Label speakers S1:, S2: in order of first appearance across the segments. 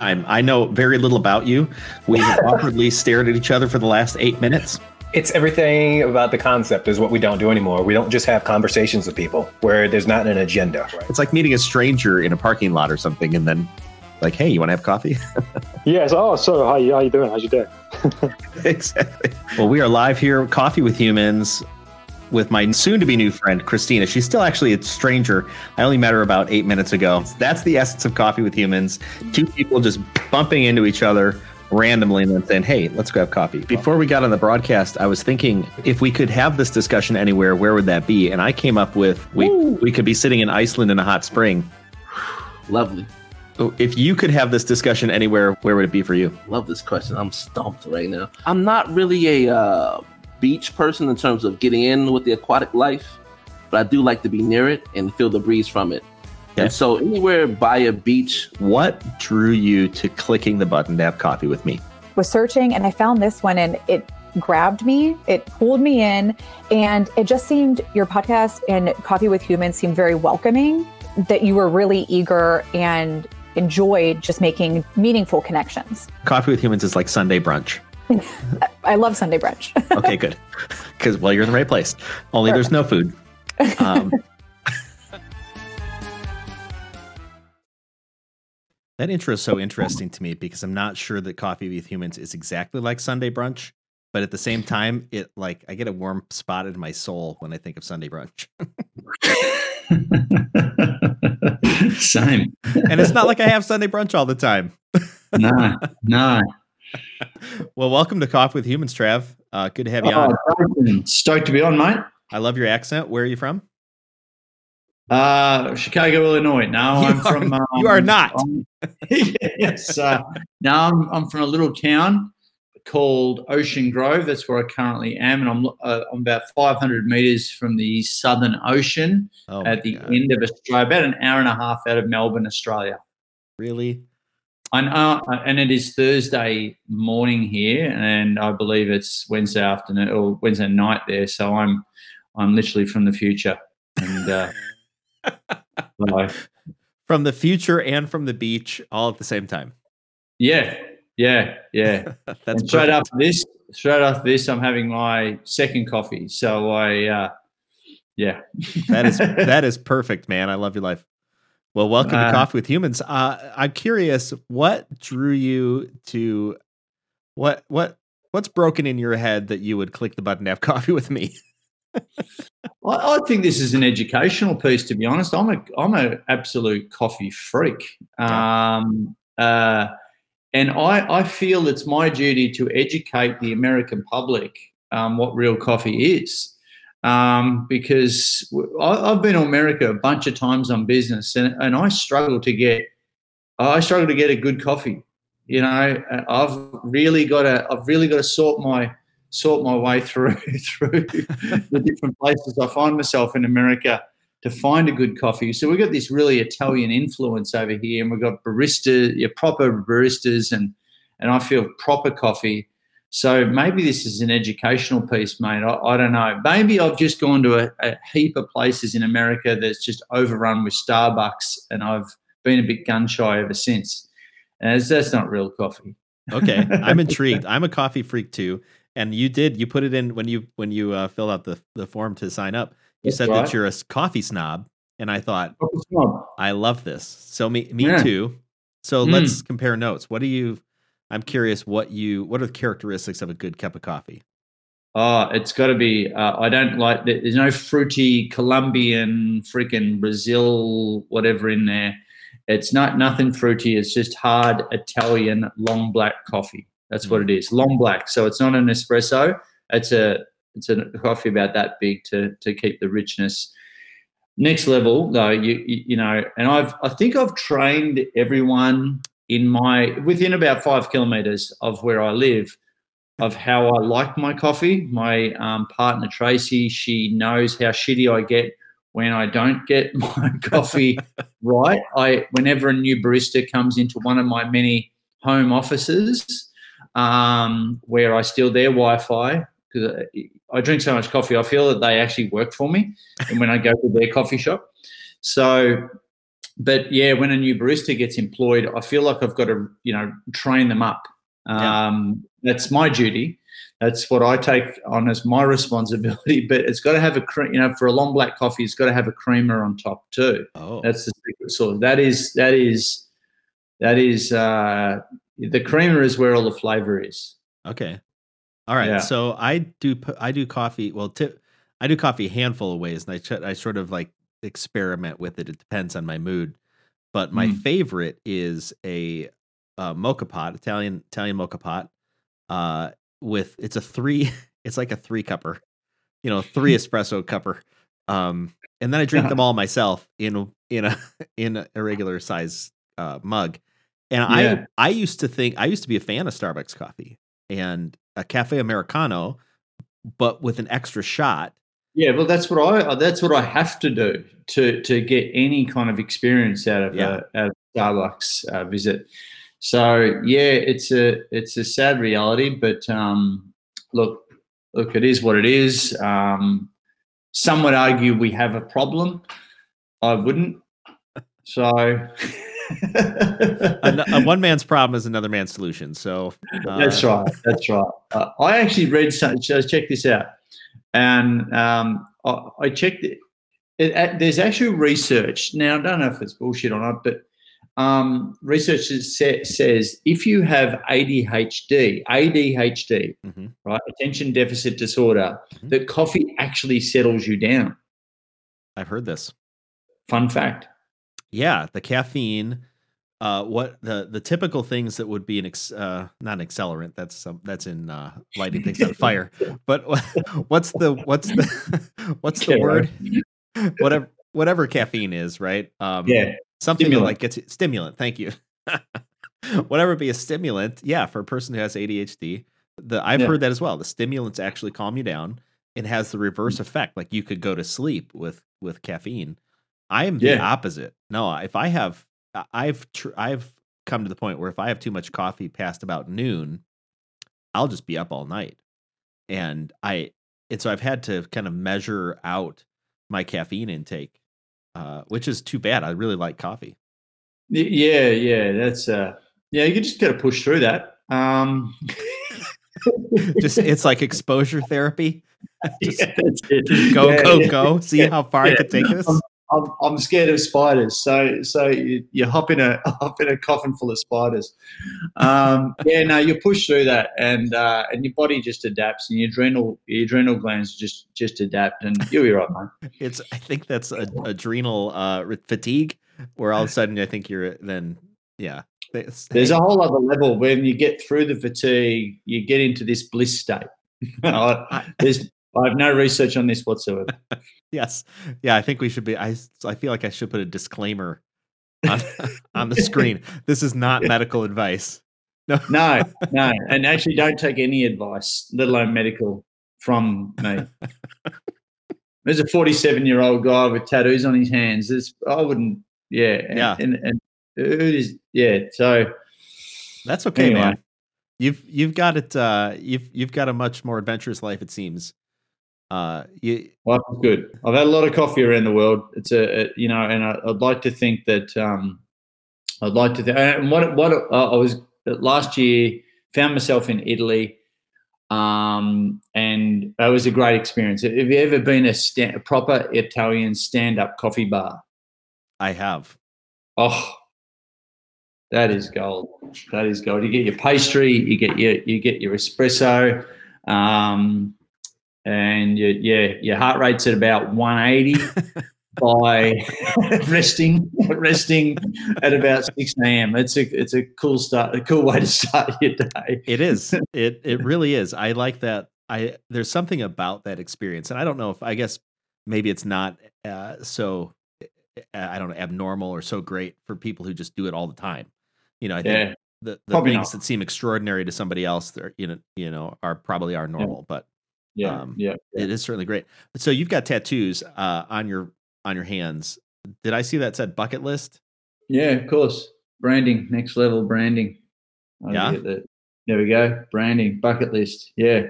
S1: I'm, I know very little about you. We have awkwardly stared at each other for the last eight minutes.
S2: It's everything about the concept is what we don't do anymore. We don't just have conversations with people where there's not an agenda.
S1: It's like meeting a stranger in a parking lot or something, and then like, hey, you want to have coffee?
S3: yes. Oh, so how you, how you doing? How's your day?
S1: exactly. Well, we are live here, Coffee with Humans, with my soon-to-be new friend Christina. She's still actually a stranger. I only met her about eight minutes ago. That's the essence of Coffee with Humans. Two people just bumping into each other randomly and then saying, "Hey, let's grab coffee." Before we got on the broadcast, I was thinking if we could have this discussion anywhere, where would that be? And I came up with we Ooh. we could be sitting in Iceland in a hot spring.
S4: Lovely.
S1: If you could have this discussion anywhere, where would it be for you?
S4: Love this question. I'm stumped right now. I'm not really a uh, beach person in terms of getting in with the aquatic life, but I do like to be near it and feel the breeze from it. Okay. And so anywhere by a beach.
S1: What drew you to clicking the button to have coffee with me?
S5: Was searching and I found this one and it grabbed me, it pulled me in, and it just seemed your podcast and Coffee with Humans seemed very welcoming, that you were really eager and enjoyed just making meaningful connections.
S1: Coffee with Humans is like Sunday brunch.
S5: I love Sunday brunch.
S1: okay, good. Because well, you're in the right place. Only Perfect. there's no food. Um, that intro is so interesting to me because I'm not sure that Coffee with Humans is exactly like Sunday brunch, but at the same time, it like I get a warm spot in my soul when I think of Sunday brunch.
S6: Same.
S1: and it's not like I have Sunday brunch all the time.
S6: no, no.
S1: Well, welcome to Coffee with Humans, Trav. Uh, good to have you oh,
S6: on. Stoked to be on, mate.
S1: I love your accent. Where are you from?
S6: Uh, Chicago, Illinois. Now you I'm are, from. Um,
S1: you are not.
S6: Um, yes. Uh, now I'm, I'm from a little town called Ocean Grove. That's where I currently am, and I'm, uh, I'm about 500 meters from the Southern Ocean oh at the God. end of Australia, about an hour and a half out of Melbourne, Australia.
S1: Really?
S6: I know, and it is Thursday morning here, and I believe it's Wednesday afternoon or Wednesday night there. So I'm, I'm literally from the future, and uh,
S1: from the future and from the beach, all at the same time.
S6: Yeah, yeah, yeah. That's straight after this. Straight after this, I'm having my second coffee. So I, uh, yeah,
S1: that is that is perfect, man. I love your life. Well, welcome uh, to Coffee with Humans. Uh, I'm curious, what drew you to what what what's broken in your head that you would click the button to have coffee with me?
S6: I think this is an educational piece. To be honest, I'm a I'm an absolute coffee freak, um, uh, and I I feel it's my duty to educate the American public um, what real coffee is um, because I, have been to America a bunch of times on business, and, and I struggle to get I struggle to get a good coffee. You know, I've really got to I've really got to sort my sort my way through through the different places I find myself in America to find a good coffee. So we've got this really Italian influence over here, and we've got barista, your proper baristas, and and I feel proper coffee. So maybe this is an educational piece, mate. I, I don't know. Maybe I've just gone to a, a, heap of places in America that's just overrun with Starbucks, and I've been a bit gun shy ever since. And that's not real coffee.
S1: okay, I'm intrigued. I'm a coffee freak too, and you did you put it in when you when you uh, filled out the the form to sign up. You that's said right. that you're a coffee snob, and I thought I love this. So me me yeah. too. So mm. let's compare notes. What do you I'm curious what you what are the characteristics of a good cup of coffee?
S6: Oh, it's got to be. Uh, I don't like. There's no fruity Colombian, freaking Brazil, whatever in there. It's not nothing fruity. It's just hard Italian long black coffee. That's mm. what it is, long black. So it's not an espresso. It's a it's a coffee about that big to to keep the richness. Next level, though, you you, you know, and I've I think I've trained everyone in my within about five kilometers of where I live of how I like my coffee. My um, partner Tracy, she knows how shitty I get when I don't get my coffee right. I whenever a new barista comes into one of my many home offices um, where I steal their Wi-Fi because I drink so much coffee, I feel that they actually work for me. And when I go to their coffee shop, so but yeah, when a new barista gets employed, I feel like I've got to, you know, train them up. Um, yeah. That's my duty. That's what I take on as my responsibility. But it's got to have a, you know, for a long black coffee, it's got to have a crema on top too.
S1: Oh,
S6: that's the secret sauce. That is that is that is uh, the crema is where all the flavor is.
S1: Okay. All right. Yeah. So I do I do coffee. Well, tip, I do coffee a handful of ways, and I ch- I sort of like experiment with it. It depends on my mood. But my mm. favorite is a, a, moka pot, Italian Italian moka pot. Uh, with it's a three, it's like a three cupper, you know, three espresso cupper. Um, and then I drink yeah. them all myself in in a in a regular size uh, mug. And yeah. I I used to think I used to be a fan of Starbucks coffee and a cafe americano, but with an extra shot.
S6: Yeah, well, that's what I that's what I have to do to to get any kind of experience out of yeah. a, out of Starbucks uh, visit. So yeah, it's a it's a sad reality, but um, look, look, it is what it is. Um, some would argue we have a problem. I wouldn't. So.
S1: a, a, one man's problem is another man's solution. So
S6: uh, that's right. That's right. Uh, I actually read. Some, check this out, and um, I, I, checked it, it, There's actual research now. I don't know if it's bullshit or not, but um, research say, says if you have ADHD, ADHD, mm-hmm. right, attention deficit disorder, mm-hmm. that coffee actually settles you down.
S1: I've heard this.
S6: Fun fact.
S1: Yeah, the caffeine. Uh, what the the typical things that would be an ex, uh, not an accelerant that's some that's in uh, lighting things on fire but what's the what's the what's the word whatever whatever caffeine is right
S6: um yeah
S1: something stimulant. that like gets stimulant thank you whatever be a stimulant yeah for a person who has ADHD the I've yeah. heard that as well the stimulants actually calm you down it has the reverse mm. effect like you could go to sleep with with caffeine I am the opposite. No, if I have, I've tr- I've come to the point where if I have too much coffee past about noon, I'll just be up all night, and I and so I've had to kind of measure out my caffeine intake, uh, which is too bad. I really like coffee.
S6: Yeah, yeah, that's uh, yeah. You just got to push through that. Um.
S1: just it's like exposure therapy. just, yeah, just go, yeah, go, yeah, go. See how far I can take this.
S6: I'm, I'm I'm scared of spiders. So so you, you hop in a hop in a coffin full of spiders. Um, yeah, no, you push through that, and uh, and your body just adapts, and your adrenal your adrenal glands just just adapt, and you'll be right, man.
S1: It's I think that's a, adrenal uh, fatigue, where all of a sudden I think you're then yeah.
S6: There's a whole other level when you get through the fatigue, you get into this bliss state. There's I have no research on this whatsoever.
S1: yes. Yeah, I think we should be I I feel like I should put a disclaimer on, on the screen. This is not medical advice.
S6: No. no, no. And actually don't take any advice, let alone medical, from me. There's a 47 year old guy with tattoos on his hands. There's, I wouldn't, yeah. And,
S1: yeah.
S6: And, and, is, yeah. So
S1: that's okay, anyway. man. You've you've got it. Uh, you've you've got a much more adventurous life, it seems. Uh, you,
S6: well, good. I've had a lot of coffee around the world. It's a, a you know, and I, would like to think that um, I'd like to. Th- and what what uh, I was last year found myself in Italy, um, and it was a great experience. Have you ever been a, sta- a proper Italian stand-up coffee bar?
S1: I have.
S6: Oh, that is gold. That is gold. You get your pastry, you get your you get your espresso. Um, and you, yeah, your heart rate's at about 180 by resting resting at about 6 a.m. It's a it's a cool start, a cool way to start your day.
S1: It is. It it really is. I like that. I there's something about that experience, and I don't know if I guess maybe it's not uh, so I don't know abnormal or so great for people who just do it all the time. You know, I think yeah, the, the things not. that seem extraordinary to somebody else, they're you know you know are probably are normal, yeah. but
S6: yeah, um, yeah,
S1: yeah, it is certainly great. So you've got tattoos uh, on your on your hands. Did I see that said bucket list?
S6: Yeah, of course. Branding, next level branding.
S1: I yeah.
S6: There we go. Branding, bucket list. Yeah.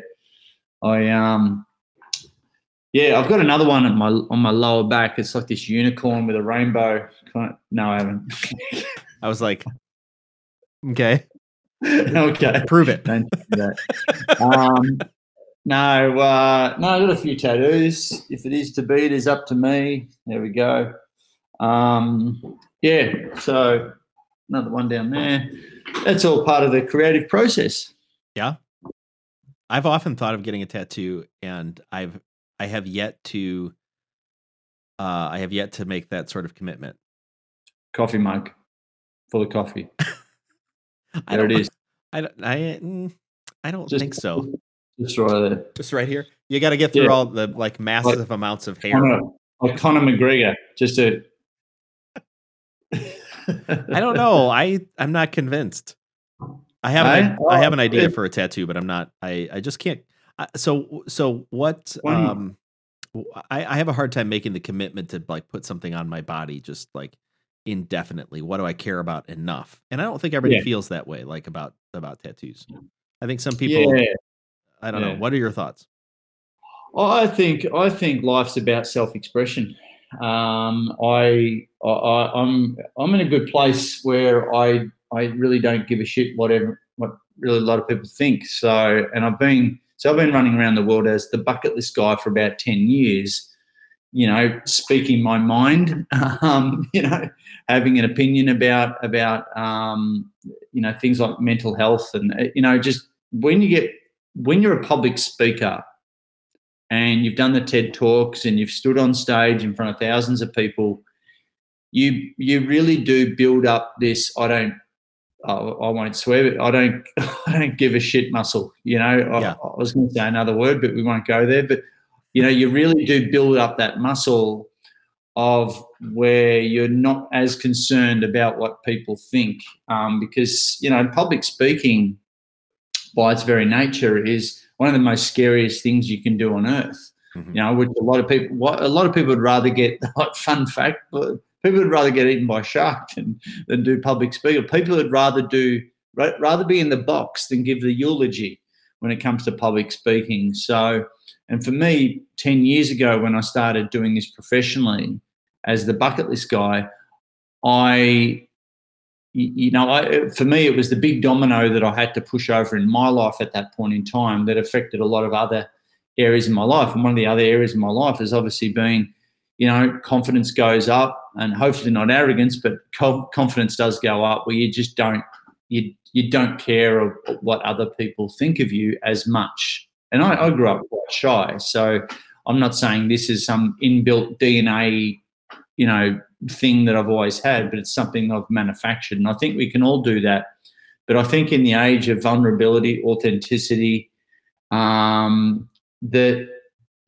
S6: I um Yeah, I've got another one on my on my lower back. It's like this unicorn with a rainbow. Of, no, I haven't.
S1: I was like, okay,
S6: okay,
S1: prove it.
S6: Don't do that. um, no, uh, no, I've got a few tattoos. If it is to be, it is up to me. There we go. Um, yeah, so another one down there. That's all part of the creative process.
S1: Yeah. I've often thought of getting a tattoo and I've I have yet to uh I have yet to make that sort of commitment.
S6: Coffee mug full of coffee.
S1: I
S6: There it
S1: don't
S6: is.
S1: I don't I, mm, I don't
S6: Just-
S1: think so.
S6: Just right.
S1: Just right here. You got to get through
S6: Yeah.
S1: all the like massive amounts of hair.
S6: Conor, like Conor McGregor. Just a.
S1: I don't know. I I'm not convinced. I have an,
S6: Hey?
S1: I have an idea for a tattoo, but I'm not. I I just can't. I- So so what? Um, I I have a hard time making the commitment to like put something on my body just like indefinitely. What do I care about enough? And I don't think everybody
S6: Yeah.
S1: feels that way like about about tattoos. I think some people.
S6: yeah.
S1: I don't know. What are your thoughts?
S6: I think I think life's about self-expression. Um, I, I I- I'm I'm in a good place where I I really don't give a shit whatever what really a lot of people think. So and I've been so I've been running around the world as the bucket list guy for about ten years. You know, speaking my mind. Um, you know, having an opinion about about um, you know things like mental health and uh, you know just when you get when you're a public speaker and you've done the TED talks and you've stood on stage in front of thousands of people, you you really do build up this. I don't. I I won't swear, but I don't. I don't give a shit muscle. You know, I,
S1: Yeah.
S6: I was going to say another word, but we won't go there. But you know, you really do build up that muscle of where you're not as concerned about what people think, um, because you know, public speaking, by its very nature, is one of the most scariest things you can do on earth.
S1: Mhm.
S6: You know, which a lot of people, what a lot of people would rather get. Like fun fact, but people would rather get eaten by a shark than than do public speaking. People would rather do ra- rather be in the box than give the eulogy when it comes to public speaking. So, and for me, ten years ago when I started doing this professionally as the bucket list guy, I you know, I, for me, it was the big domino that I had to push over in my life at that point in time that affected a lot of other areas in my life. And one of the other areas in my life has obviously been, you know, confidence goes up, and hopefully not arrogance, but confidence does go up where you just don't you you don't care what other people think of you as much. And I, I grew up quite shy, so I'm not saying this is some inbuilt DNA, you know, thing that I've always had, but it's something I've manufactured. And I think we can all do that. But I think in the age of vulnerability, authenticity, um, that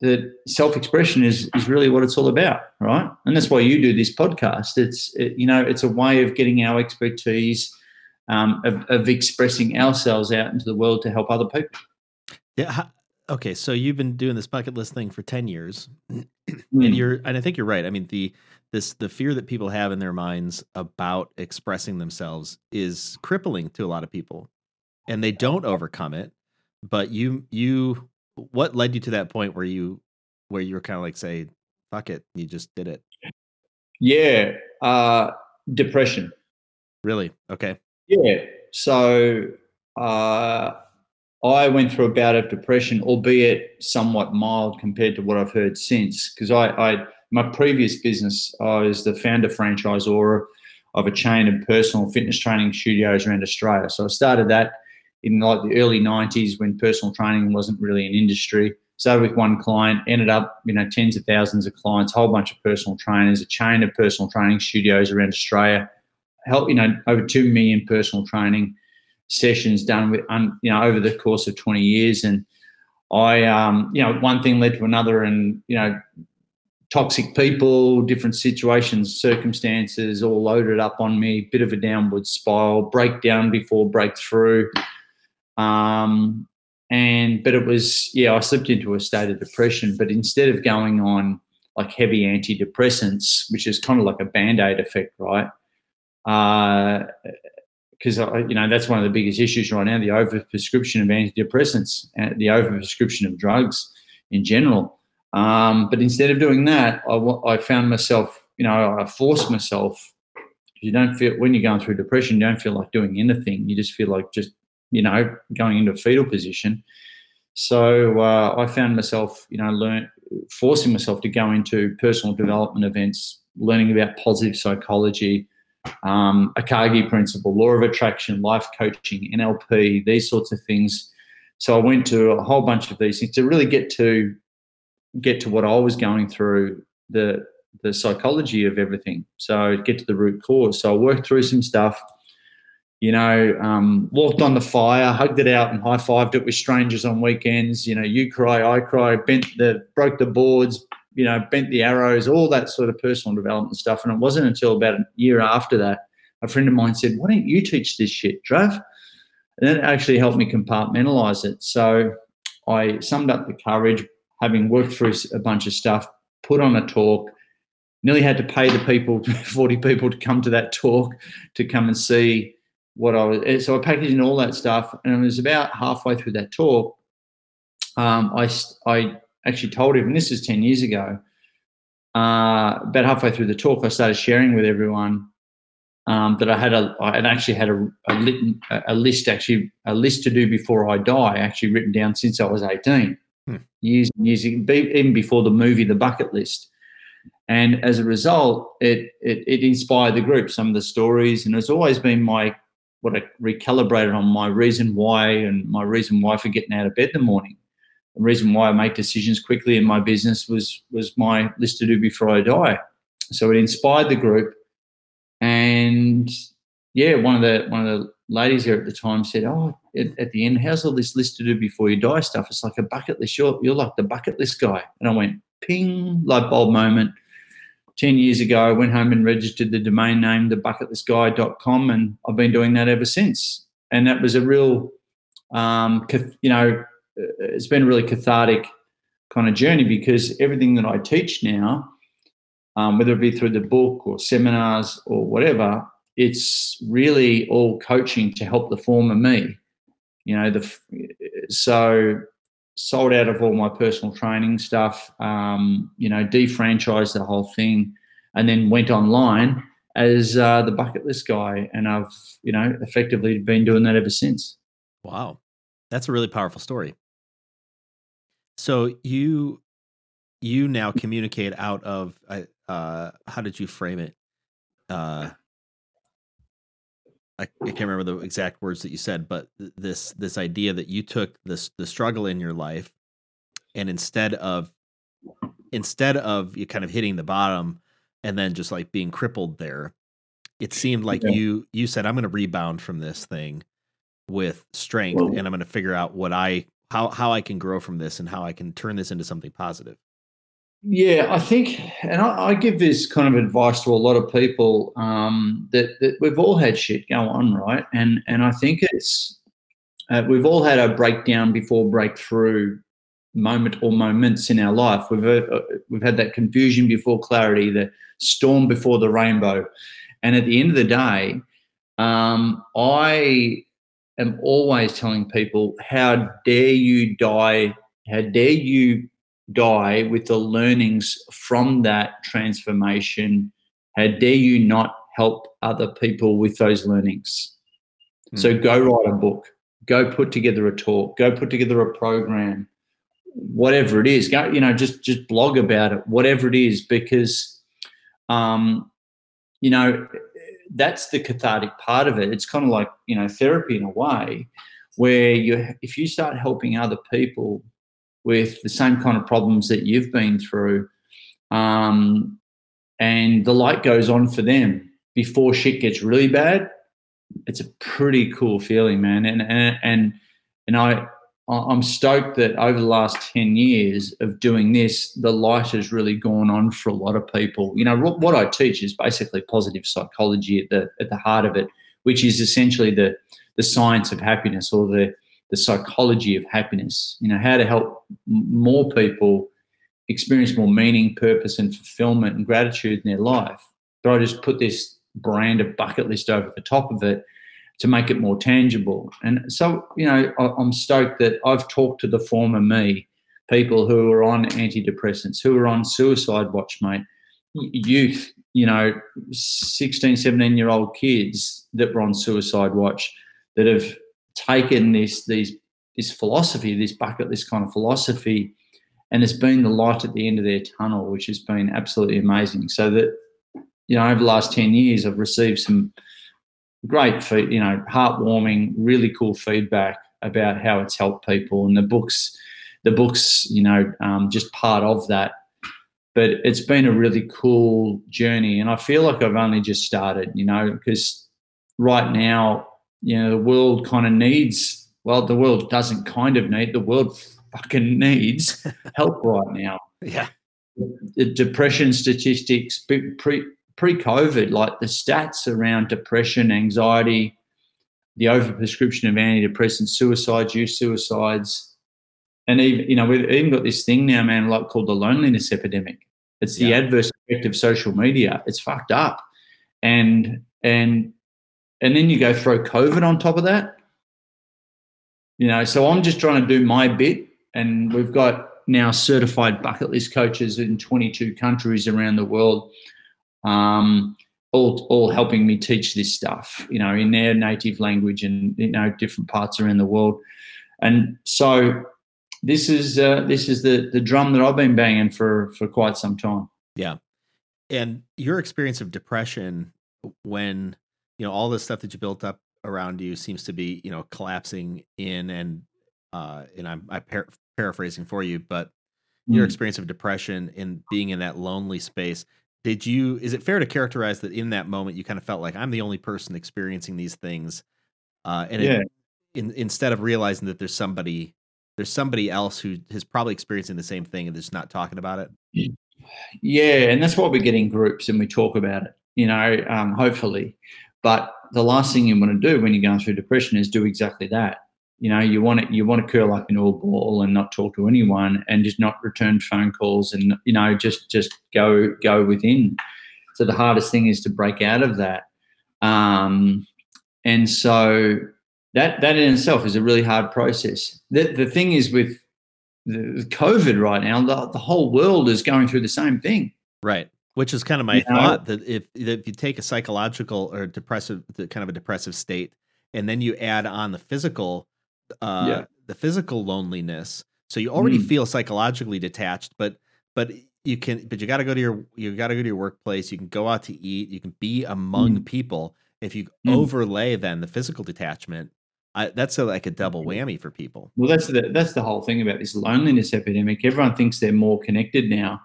S6: that self-expression is is really what it's all about, right? And that's why you do this podcast. It's it, you know it's a way of getting our expertise, um, of, of expressing ourselves out into the world to help other people.
S1: Yeah. Okay, so you've been doing this bucket list thing for ten years,
S6: Mm.
S1: and you're, and I think you're right. I mean, the this the fear that people have in their minds about expressing themselves is crippling to a lot of people, and they don't overcome it. But you, you, what led you to that point where you, where you were kind of like, say, "Fuck it," you just did it.
S6: Yeah, uh, depression.
S1: Really? Okay.
S6: Yeah. So uh, I went through a bout of depression, albeit somewhat mild compared to what I've heard since. Because I, I, my previous business, I was the founder franchisor of a chain of personal fitness training studios around Australia. So I started that in like the early '90s when personal training wasn't really an industry. Started with one client, ended up, you know, tens of thousands of clients, a whole bunch of personal trainers, a chain of personal training studios around Australia help you know over 2 million personal training sessions done with you know over the course of 20 years and i um, you know one thing led to another and you know toxic people different situations circumstances all loaded up on me. Bit of a downward spiral breakdown before breakthrough. Um, and but it was yeah i slipped into a state of depression. But instead of going on like heavy antidepressants which is kind of like a band-aid effect right? Because uh, you know that's one of the biggest issues right now: the overprescription of antidepressants, the overprescription of drugs in general. Um, but instead of doing that, I, I found myself, you know, I forced myself. You don't feel when you're going through depression, you don't feel like doing anything. You just feel like just, you know, going into a fetal position. So uh, I found myself, you know, learn forcing myself to go into personal development events, learning about positive psychology, um, Akagi principle, law of attraction, life coaching, NLP, these sorts of things. So I went to a whole bunch of these things to really get to get to what I was going through the the psychology of everything. So get to the root cause. So I worked through some stuff. You know, um, walked on the fire, hugged it out, and high fived it with strangers on weekends. You know, you cry, I cry, bent the broke the boards, you know, bent the arrows, all that sort of personal development stuff. And it wasn't until about a year after that, a friend of mine said, Why don't you teach this shit, Trav? And that actually helped me compartmentalize it. So I summed up the courage, having worked through a bunch of stuff, put on a talk, nearly had to pay the people, 40 people to come to that talk to come and see what I was. So I packaged in all that stuff. And it was about halfway through that talk. Um, I, I actually told him, and this is 10 years ago, uh, about halfway through the talk, I started sharing with everyone um, that I had a, I actually had a, a, lit, a, list, actually a list to do before I die, actually written down since I was 18, hmm. Years and years, even before the movie, The Bucket List. And as a result, it, it, it inspired the group, some of the stories, and it's always been my what I recalibrated on my reason why and my reason why for getting out of bed in the morning the reason why I make decisions quickly in my business was was my list to do before I die. So it inspired the group, and yeah, one of the one of the ladies there at the time said, "Oh, at, the end, how's all this list to do before you die stuff? It's like a bucket list. You're you're like the bucket list guy." And I went, "Ping!" Light bulb moment. Ten years ago, I went home and registered the domain name thebucketlistguy.com, and I've been doing that ever since. And that was a real, um, you know, it's been a really cathartic kind of journey because everything that I teach now, um, whether it be through the book or seminars or whatever, it's really all coaching to help the former me. You know, the so sold out of all my personal training stuff. Um, you know, defranchised the whole thing, and then went online as uh, the bucket list guy, and I've you know effectively been doing that ever since.
S1: Wow, that's a really powerful story. So you you now communicate out of uh how did you frame it? Uh I, I can't remember the exact words that you said, but this this idea that you took this the struggle in your life and instead of instead of you kind of hitting the bottom and then just like being crippled there, it seemed like yeah. you you said I'm going to rebound from this thing with strength and I'm going to figure out what I how how I can grow from this and how I can turn this into something positive.
S6: Yeah, I think, and I, I give this kind of advice to a lot of people um, that that we've all had shit go on, right? And and I think it's uh, we've all had a breakdown before breakthrough moment or moments in our life. We've uh, we've had that confusion before clarity, the storm before the rainbow, and at the end of the day, um, I am always telling people, how dare you die? How dare you die with the learnings from that transformation? How dare you not help other people with those learnings? Mm. So go write a book, go put together a talk, go put together a program, whatever it is. Go, you know, just just blog about it, whatever it is, because um, you know, that's the cathartic part of it. It's kind of like you know therapy in a way, where you if you start helping other people with the same kind of problems that you've been through, um, and the light goes on for them before shit gets really bad. It's a pretty cool feeling, man. And and and and I I'm stoked that over the last 10 years of doing this, the light has really gone on for a lot of people. You know, what I teach is basically positive psychology at the, at the heart of it, which is essentially the, the science of happiness or the, the psychology of happiness. You know, how to help more people experience more meaning, purpose, and fulfillment and gratitude in their life. But I just put this brand of bucket list over the top of it to make it more tangible. And so, you know, I'm stoked that I've talked to the former me people who are on antidepressants, who are on suicide watch, mate, youth, you know, 16, 17 year old kids that were on suicide watch that have taken this, these, this philosophy, this bucket list kind of philosophy, and it's been the light at the end of their tunnel, which has been absolutely amazing. So that, you know, over the last 10 years, I've received some great, you know, heartwarming, really cool feedback about how it's helped people. And the books, the books, you know, um, just part of that. But it's been a really cool journey, and I feel like I've only just started, you know, because right now, you know, the world kind of needs. Well, the world doesn't kind of need. The world fucking needs help right now.
S1: Yeah.
S6: The depression statistics pre pre COVID, like the stats around depression, anxiety, the overprescription of antidepressants, suicides, youth suicides, and even you know we've even got this thing now, man, like called the loneliness epidemic. It's the yeah. adverse effect of social media. It's fucked up, and and and then you go throw COVID on top of that. You know, so I'm just trying to do my bit, and we've got now certified bucket list coaches in 22 countries around the world. Um, all all helping me teach this stuff, you know, in their native language and you know different parts around the world. And so this is uh, this is the the drum that I've been banging for for quite some time.
S1: Yeah, and your experience of depression when you know all the stuff that you built up around you seems to be you know collapsing in and uh and I'm I par- paraphrasing for you, but mm. your experience of depression and being in that lonely space did you is it fair to characterize that in that moment you kind of felt like i'm the only person experiencing these things uh, and yeah. it, in, instead of realizing that there's somebody there's somebody else who is probably experiencing the same thing and just not talking about it
S6: yeah and that's why we get in groups and we talk about it you know um, hopefully but the last thing you want to do when you're going through depression is do exactly that. You know you want to you want to curl up in a ball and not talk to anyone and just not return phone calls and you know just just go go within. So the hardest thing is to break out of that. Um, and so that that in itself is a really hard process. The, the thing is with the covid right now the, the whole world is going through the same thing.
S1: Right which is kind of my you thought know? that if if you take a psychological or depressive kind of a depressive state and then you add on the physical uh, yeah. the physical loneliness. So you already mm. feel psychologically detached, but but you can but you got to go to your you got to go to your workplace. You can go out to eat. You can be among mm. people. If you mm. overlay then the physical detachment, I, that's a, like a double whammy for people.
S6: Well, that's the that's the whole thing about this loneliness epidemic. Everyone thinks they're more connected now,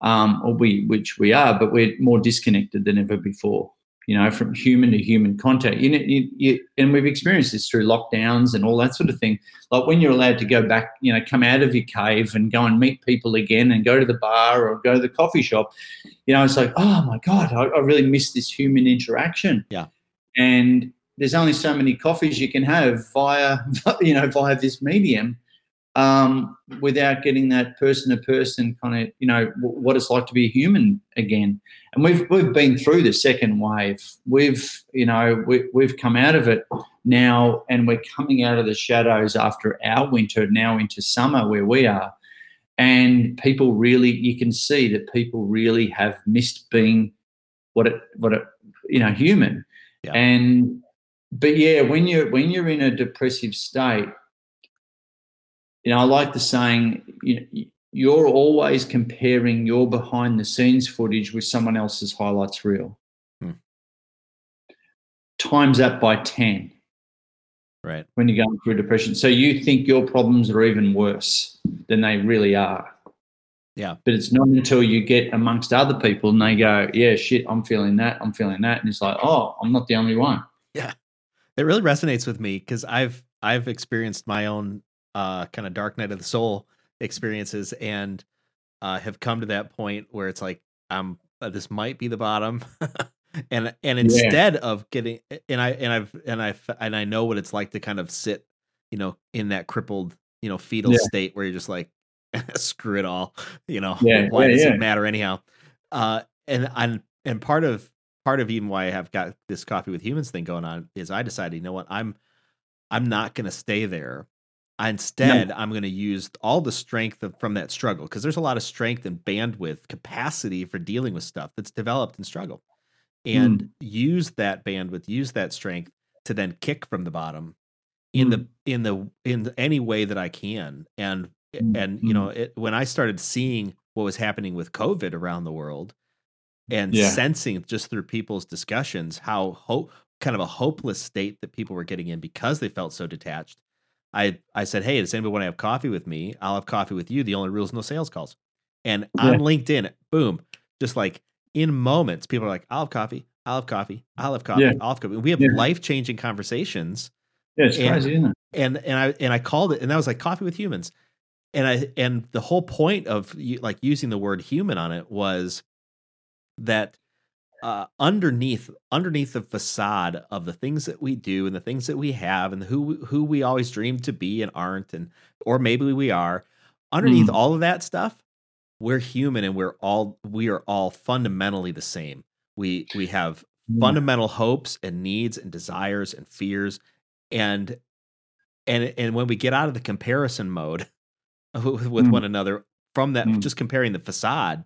S6: um, or we which we are, but we're more disconnected than ever before you know, from human to human contact. You know, you, you, and we've experienced this through lockdowns and all that sort of thing. Like when you're allowed to go back, you know, come out of your cave and go and meet people again and go to the bar or go to the coffee shop, you know, it's like, oh my God, I, I really miss this human interaction.
S1: Yeah.
S6: And there's only so many coffees you can have via, you know, via this medium um, without getting that person to person kind of, you know, w- what it's like to be a human again. And we've we've been through the second wave. We've, you know, we, we've come out of it now, and we're coming out of the shadows after our winter now into summer where we are. And people really, you can see that people really have missed being what it, what it, you know, human. Yeah. And but yeah, when you're when you're in a depressive state you know, I like the saying, you know, you're always comparing your behind the scenes footage with someone else's highlights reel. Hmm. Times that by 10.
S1: Right.
S6: When you're going through depression. So you think your problems are even worse than they really are.
S1: Yeah.
S6: But it's not until you get amongst other people and they go, yeah, shit, I'm feeling that. I'm feeling that. And it's like, oh, I'm not the only one.
S1: Yeah. It really resonates with me because I've I've experienced my own uh, kind of dark night of the soul experiences and uh, have come to that point where it's like I'm uh, this might be the bottom. and and instead yeah. of getting and I and I've and I and I know what it's like to kind of sit, you know, in that crippled, you know, fetal yeah. state where you're just like screw it all, you know.
S6: Yeah,
S1: why does it matter anyhow? Uh and and and part of part of even why I have got this coffee with humans thing going on is I decided, you know what, I'm I'm not going to stay there Instead, no. I'm going to use all the strength of, from that struggle because there's a lot of strength and bandwidth capacity for dealing with stuff that's developed in struggle, and mm. use that bandwidth, use that strength to then kick from the bottom in mm. the in the in any way that I can. And mm. and you know, mm. it, when I started seeing what was happening with COVID around the world, and yeah. sensing just through people's discussions how hope kind of a hopeless state that people were getting in because they felt so detached. I I said, hey, does anybody want to have coffee with me? I'll have coffee with you. The only rules, no sales calls. And yeah. on LinkedIn, boom, just like in moments, people are like, I'll have coffee, I'll have coffee, I'll have coffee, yeah. I'll have coffee. We have yeah. life changing conversations.
S6: Yeah, it's and, crazy, isn't it?
S1: And and I and I called it, and that was like coffee with humans. And I and the whole point of like using the word human on it was that uh, underneath underneath the facade of the things that we do and the things that we have and who who we always dream to be and aren't and or maybe we are underneath mm. all of that stuff we're human and we're all we are all fundamentally the same we we have yeah. fundamental hopes and needs and desires and fears and and and when we get out of the comparison mode with mm. one another from that mm. just comparing the facade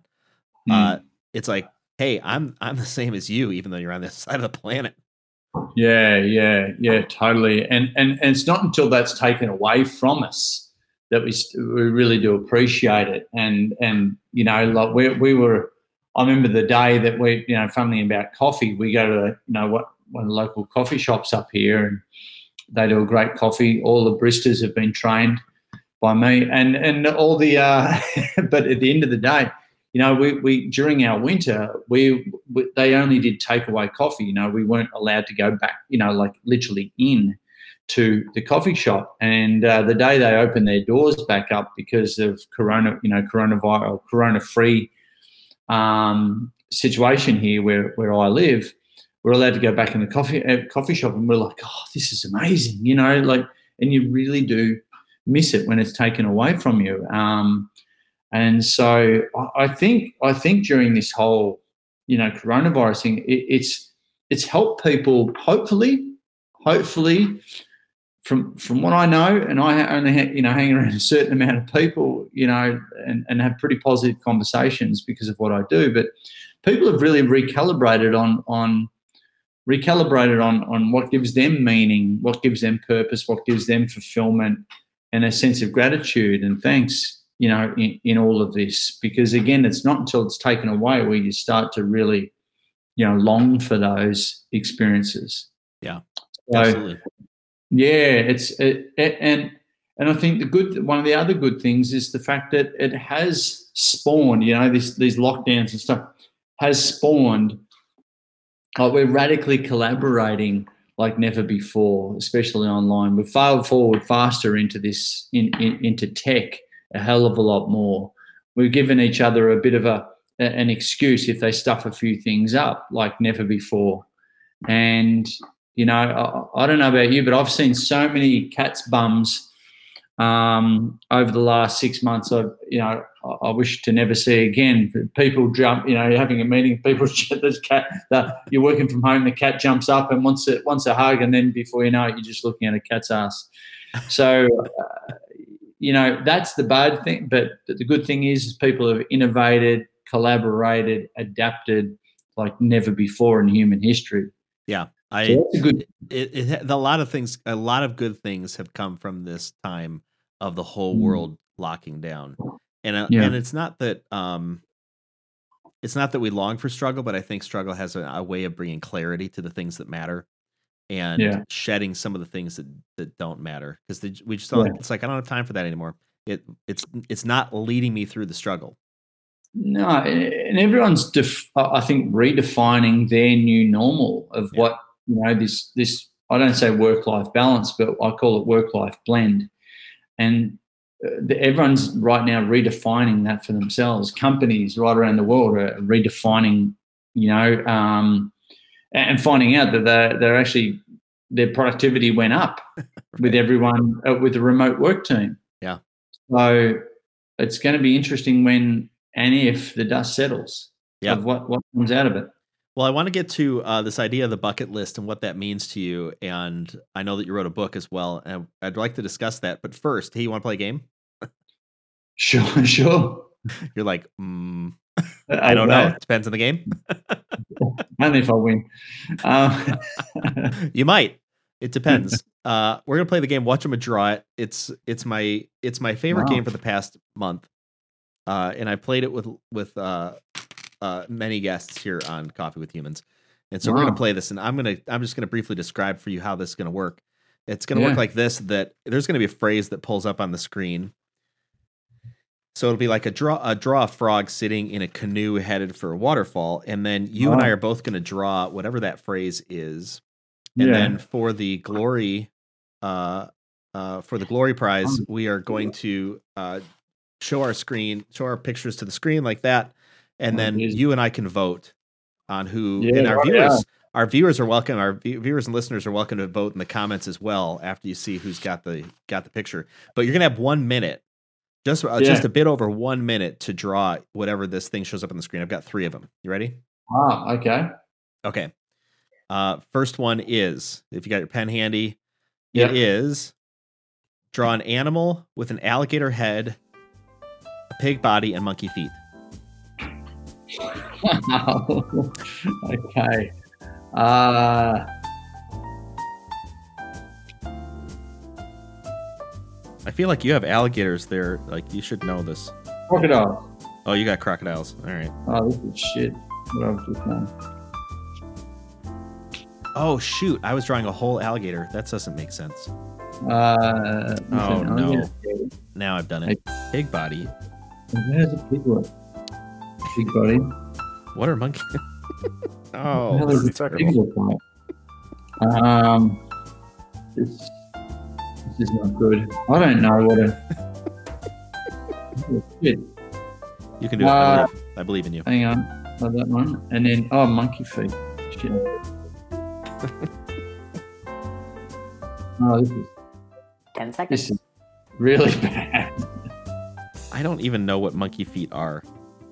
S1: uh mm. it's like hey, I'm I'm the same as you, even though you're on this side of the planet.
S6: Yeah, yeah, yeah, totally. And and and it's not until that's taken away from us that we we really do appreciate it. And and you know, like we we were. I remember the day that we, you know, funnily about coffee, we go to you know what one of the local coffee shops up here, and they do a great coffee. All the baristas have been trained by me, and and all the. Uh, but at the end of the day, you know, we, we during our winter, we, we, they only did takeaway coffee. You know, we weren't allowed to go back. You know, like literally in to the coffee shop. And uh, the day they opened their doors back up because of corona, you know, coronavirus, corona-free um, situation here where where I live, we're allowed to go back in the coffee uh, coffee shop, and we're like, oh, this is amazing. You know, like, and you really do miss it when it's taken away from you. Um, and so I think I think during this whole you know coronavirus thing, it, it's it's helped people hopefully hopefully from from what I know, and I only ha- you know hang around a certain amount of people, you know, and, and have pretty positive conversations because of what I do. But people have really recalibrated on on recalibrated on on what gives them meaning, what gives them purpose, what gives them fulfillment, and a sense of gratitude and thanks you know, in, in all of this. Because again, it's not until it's taken away where you start to really, you know, long for those experiences.
S1: Yeah,
S6: so, absolutely. Yeah, it's it, it, and and I think the good one of the other good things is the fact that it has spawned. You know, this these lockdowns and stuff has spawned. Like we're radically collaborating like never before, especially online. We've failed forward faster into this in, in, into tech a hell of a lot more. We've given each other a bit of a an excuse if they stuff a few things up like never before. And you know, I, I don't know about you, but I've seen so many cats bums um, over the last six months. I, you know, I, I wish to never see again. People jump, you know, having a meeting, people, this cat, you're working from home, the cat jumps up and wants a, wants a hug, and then before you know it, you're just looking at a cat's ass. So, uh, you know that's the bad thing but the good thing is, is people have innovated collaborated adapted like never before in human history
S1: yeah i so good it, it, it, a lot of things a lot of good things have come from this time of the whole mm. world locking down and uh, yeah. and it's not that um it's not that we long for struggle but i think struggle has a, a way of bringing clarity to the things that matter and yeah. shedding some of the things that, that don't matter because we just don't, yeah. it's like I don't have time for that anymore. It it's it's not leading me through the struggle.
S6: No, and everyone's def- I think redefining their new normal of yeah. what you know this this I don't say work life balance, but I call it work life blend, and uh, everyone's right now redefining that for themselves. Companies right around the world are redefining, you know, um, and finding out that they're, they're actually their productivity went up right. with everyone uh, with the remote work team.
S1: Yeah.
S6: So it's going to be interesting when and if the dust settles
S1: yeah.
S6: of what, what comes out of it.
S1: Well, I want to get to uh, this idea of the bucket list and what that means to you. And I know that you wrote a book as well. And I'd like to discuss that. But first, hey, you want to play a game?
S6: Sure, sure.
S1: You're like, mm, I don't know. It depends on the game.
S6: Only if I win. Um,
S1: you might. It depends. Uh, we're gonna play the game. Watch them draw it. It's it's my it's my favorite
S6: Wow.
S1: game for the past month. Uh, and I played it with with uh, uh, many guests here on Coffee with Humans. And so we're gonna play this, and I'm gonna I'm just gonna briefly describe for you how this is gonna work. It's gonna
S6: Yeah.
S1: work like this: that there's gonna be a phrase that pulls up on the screen. So it'll be like a draw a draw a frog sitting in a canoe headed for a waterfall, and then you and I are both gonna draw whatever that phrase is. And
S6: yeah.
S1: then for the glory, uh, uh, for the glory prize, we are going to uh, show our screen, show our pictures to the screen like that, and
S6: Oh,
S1: then you and I can vote on who.
S6: Yeah,
S1: and our
S6: right,
S1: viewers,
S6: yeah.
S1: our viewers are welcome. Our viewers and listeners are welcome to vote in the comments as well after you see who's got the got the picture. But you're gonna have one minute. Just, uh, just a bit over one minute to draw whatever this thing shows up on the screen. I've got three of them. You ready?
S6: ah, okay.
S1: Okay. Uh, first one is if you got your pen handy,
S6: Yeah.
S1: it is draw an animal with an alligator head, a pig body, and monkey feet. Wow.
S6: okay. Uh,
S1: I feel like you have alligators there. Like you should know this.
S6: crocodile.
S1: Oh, you got crocodiles. All right.
S6: Oh, this is shit. What I've just done.
S1: Oh shoot! I was drawing a whole alligator. That doesn't make sense.
S6: Uh,
S1: Oh, no. Now I've done it. Pig body.
S6: Where's the pig one? Big body.
S1: What are monkey?
S6: What the hell
S1: oh,
S6: does
S3: thirty
S6: the
S3: seconds.
S6: pig like? Um, this, this is not good. I don't know what a. Oh, shit.
S1: you can do it. I
S6: Uh,
S1: believe, I believe in you.
S6: Hang on. Oh, that one. And then, oh, monkey feet. Shit. oh, this is,
S7: 10
S6: this
S7: seconds.
S6: is really bad.
S1: I don't even know what monkey feet are.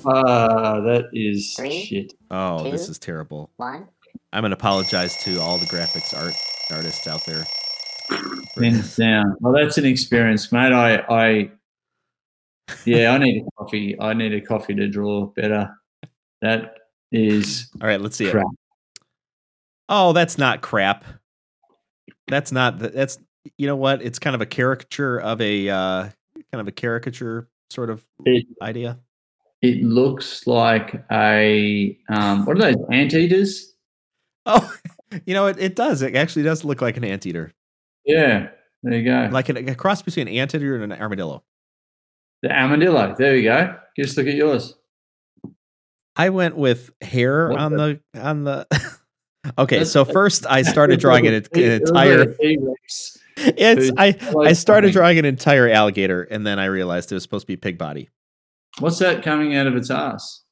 S6: Uh, that is
S7: Three?
S6: shit.
S1: Oh, this is terrible.
S7: One.
S1: I'm gonna apologize to all the graphics art artists out there.
S6: Hands down. Well, that's an experience, mate. I, I, yeah, I need a coffee. I need a coffee to draw better. That is
S1: All right, let's see it. Oh, that's not crap. That's not. th- That's you know what? It's kind of a caricature of a uh, kind of a caricature sort of
S6: It,
S1: idea.
S6: it looks like a um, what are those anteaters?
S1: Oh, you know it. It does. It actually does look like an anteater,
S6: Yeah, there you go.
S1: like a, a cross between an anteater and an armadillo.
S6: the armadillo. There you go. Just look at yours.
S1: I went with hair
S6: What
S1: on the on the. okay, so first I started drawing an, an entire.
S6: like a T-Rex.
S1: It's I I started drawing an entire alligator, and then I realized it was supposed to be pig body.
S6: What's that coming out of its ass?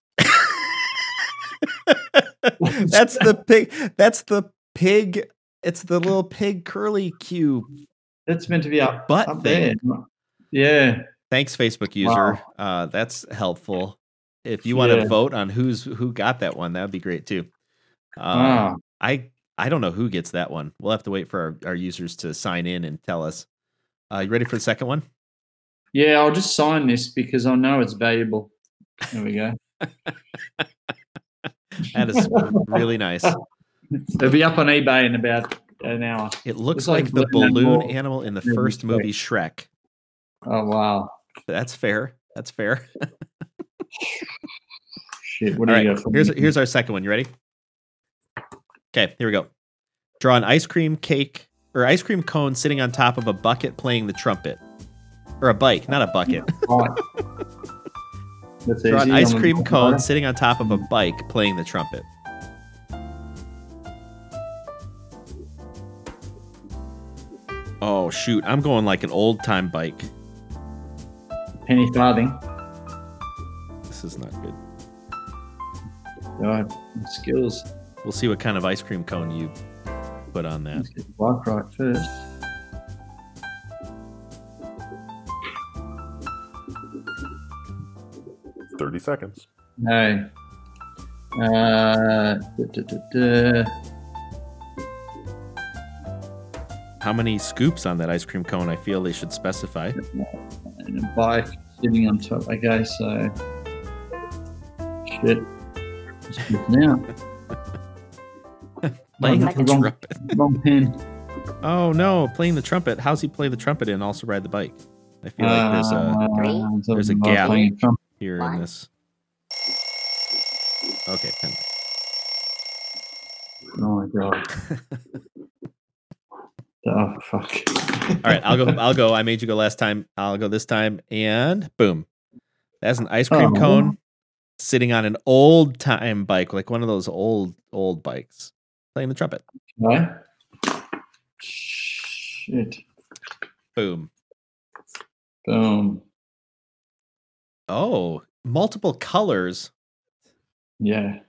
S1: that's the pig. That's the pig. It's the little pig curly cube.
S6: It's meant to be a
S1: Butt
S6: up there.
S1: thing.
S6: Yeah.
S1: Thanks, Facebook user.
S6: Wow.
S1: Uh, that's helpful. If you want to vote on who's who got that one, that would be great too. Uh,
S6: Ah.
S1: I I don't know who gets that one. We'll have to wait for our, our users to sign in and tell us. Uh, you ready for the second one?
S6: Yeah, I'll just sign this because I know it's valuable. There we go.
S1: That is really nice.
S6: It'll be up on eBay in about an hour.
S1: It looks like,
S6: like
S1: the
S6: balloon animal
S1: animal in the first movie Shrek.
S6: Oh wow.
S1: That's fair. That's fair.
S6: Shit. What
S1: All
S6: got
S1: here's
S6: me?
S1: here's our second one. You ready? Okay, here we go. Draw an ice cream cake or ice cream cone sitting on top of a bucket playing the trumpet, or a bike, not a bucket. Draw an ice cream cone sitting on top of a bike playing the trumpet. Oh shoot! I'm going like an old time bike.
S6: Penny farthing.
S1: This is not good.
S6: God, skills.
S1: We'll see what kind of ice cream cone you put on that.
S6: Let's get the bike right first.
S3: Thirty seconds.
S6: Hey. Uh, duh, duh, duh,
S1: How many scoops on that ice cream cone? I feel they should specify.
S6: and a bike sitting on top. Okay, so shit. Now.
S1: Playing
S6: Oh,
S1: the
S6: wrong,
S1: trumpet.
S6: wrong pen.
S1: Oh no, playing the trumpet. How's he play the trumpet and also ride the bike? I feel like there's a
S6: Uh,
S1: there's a gap.
S6: playing trumpet.
S1: here in this. Okay, pen.
S6: Oh my god. oh fuck.
S1: All right, I'll go. I'll go. I made you go last time. I'll go this time, and boom. That's an ice cream
S6: Oh.
S1: cone sitting on an old time bike, like one of those old old bikes, playing the trumpet.
S6: Okay. Shit.
S1: Boom.
S6: Boom.
S1: Oh, multiple colors.
S6: Yeah.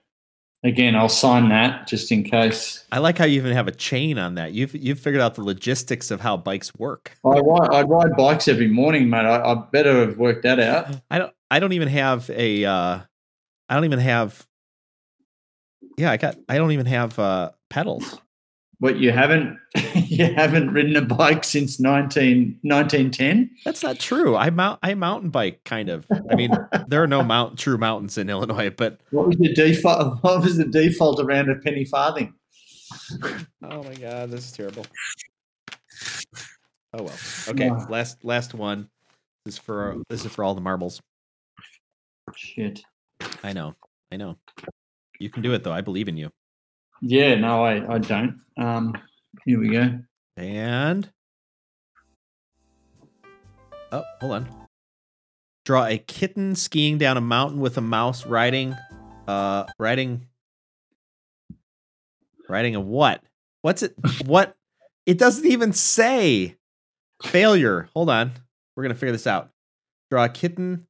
S6: Again, I'll sign that just in case.
S1: I like how you even have a chain on that. You've you've figured out the logistics of how bikes work.
S6: I ride, I ride bikes every morning, mate. I, I better have worked that out.
S1: I don't. I don't even have a. Uh, I don't even have. Yeah, I got. I don't even have uh, pedals.
S6: What you haven't you haven't ridden a bike since 19, 1910?
S1: That's not true. I mount. I mountain bike kind of. I mean, there are no mount true mountains in Illinois, but
S6: What was the default? What was the default around a penny farthing?
S1: oh my god, this is terrible. Oh well. Okay,
S6: Wow.
S1: last last one. This is for this is for all the marbles.
S6: Shit.
S1: I know. I know. You can do it though. I believe in you.
S6: Yeah, no, I, I don't. Um, here we go.
S1: And oh, hold on. Draw a kitten skiing down a mountain with a mouse riding, uh, riding, riding a what? What's it? What? It doesn't even say. Failure. Hold on. We're gonna figure this out. Draw a kitten